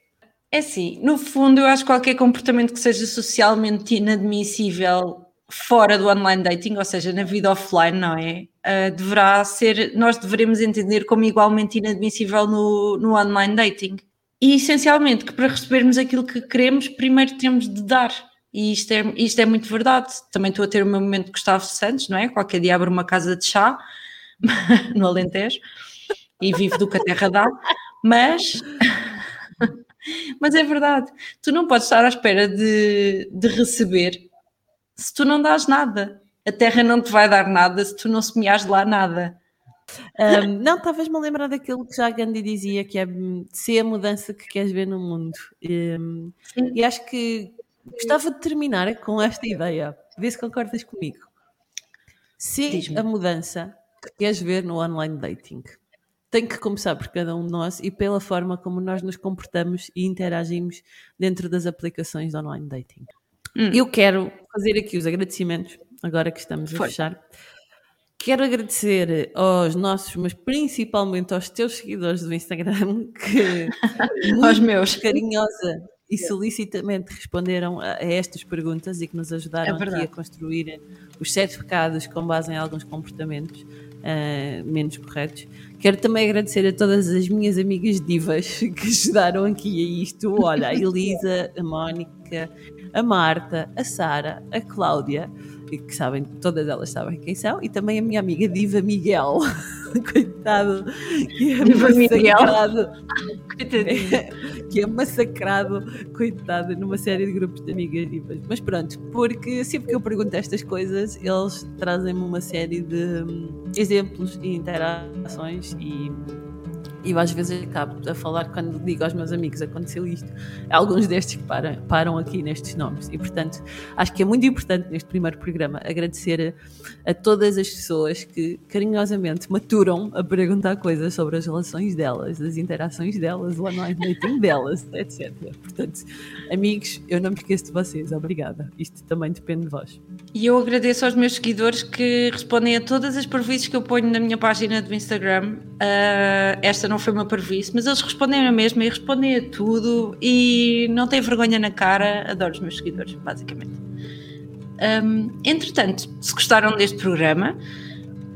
É assim, no fundo, eu acho que qualquer comportamento que seja socialmente inadmissível fora do online dating, ou seja, na vida offline, não é? Uh, deverá ser, nós deveremos entender como igualmente inadmissível no, no online dating. E essencialmente que para recebermos aquilo que queremos, primeiro temos de dar. E isto é, isto é muito verdade. Também estou a ter o meu momento de Gustavo Santos, não é? Qualquer dia abro uma casa de chá no Alentejo e vivo do que a terra dá, mas, mas é verdade, tu não podes estar à espera de, de receber se tu não dás nada. A terra não te vai dar nada se tu não semeares lá nada. Um, não, a lembrar daquilo que já Gandhi dizia, que é ser a mudança que queres ver no mundo. Um, e acho que gostava de terminar com esta ideia. Vê se concordas comigo. Se a mudança que queres ver no online dating. Tem que começar por cada um de nós e pela forma como nós nos comportamos e interagimos dentro das aplicações de online dating. Hum. Eu quero fazer aqui os agradecimentos, agora que estamos a Foi. fechar. Quero agradecer aos nossos, mas principalmente aos teus seguidores do Instagram, que aos meus carinhosa e solicitamente responderam a, estas perguntas e que nos ajudaram é aqui a construir os sete pecados com base em alguns comportamentos uh, menos corretos. Quero também agradecer a todas as minhas amigas divas que ajudaram aqui a isto. Olha, a Elisa, a Mónica, a Marta, a Sara, a Cláudia, e que sabem, todas elas sabem quem são, e também a minha amiga Diva Miguel, coitado, que é Diva massacrado, Miguel. que é massacrado, coitado, numa série de grupos de amigas divas. Mas pronto, porque sempre que eu pergunto estas coisas, eles trazem-me uma série de hum, exemplos e interações e e às vezes acabo a falar quando digo aos meus amigos aconteceu isto, alguns destes que param, param aqui nestes nomes e portanto acho que é muito importante neste primeiro programa agradecer a, a todas as pessoas que carinhosamente maturam a perguntar coisas sobre as relações delas, as interações delas, o online dating delas, etc. Portanto, amigos, eu não me esqueço de vocês, obrigada. Isto também depende de vós. E eu agradeço aos meus seguidores que respondem a todas as previsões que eu ponho na minha página do Instagram. Uh, esta não foi uma previsão, mas eles respondem a mesma e respondem a tudo e não têm vergonha na cara. Adoro os meus seguidores, basicamente. Um, entretanto, se gostaram deste programa,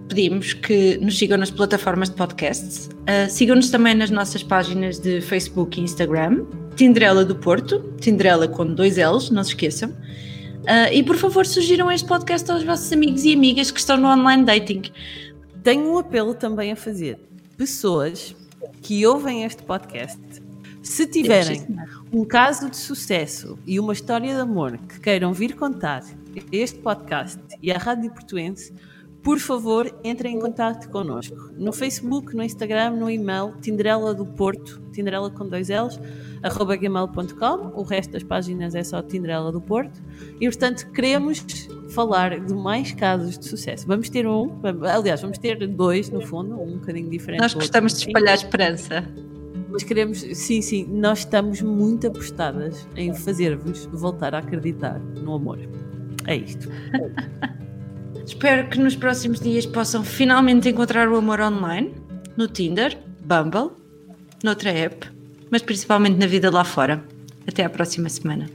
pedimos que nos sigam nas plataformas de podcasts. Uh, Sigam-nos também nas nossas páginas de Facebook e Instagram. Tinderela do Porto, Tinderela com dois L's, não se esqueçam. Uh, e por favor, sugiram este podcast aos vossos amigos e amigas que estão no online dating. Tenho um apelo também a fazer. Pessoas que ouvem este podcast, se tiverem um caso de sucesso e uma história de amor que queiram vir contar este podcast e a Rádio Portuense, por favor, entrem em contato connosco. No Facebook, no Instagram, no e-mail, Tinderela do Porto, Tinderela com dois L's, arroba gmail.com. O resto das páginas é só Tinderela do Porto. E, portanto, queremos falar de mais casos de sucesso. Vamos ter um, aliás, vamos ter dois, no fundo, um bocadinho diferente. Nós gostamos de espalhar esperança. Mas queremos, sim, sim, nós estamos muito apostadas em fazer-vos voltar a acreditar no amor. É isto. Espero que nos próximos dias possam finalmente encontrar o amor online, no Tinder, Bumble, noutra app, mas principalmente na vida lá fora. Até à próxima semana.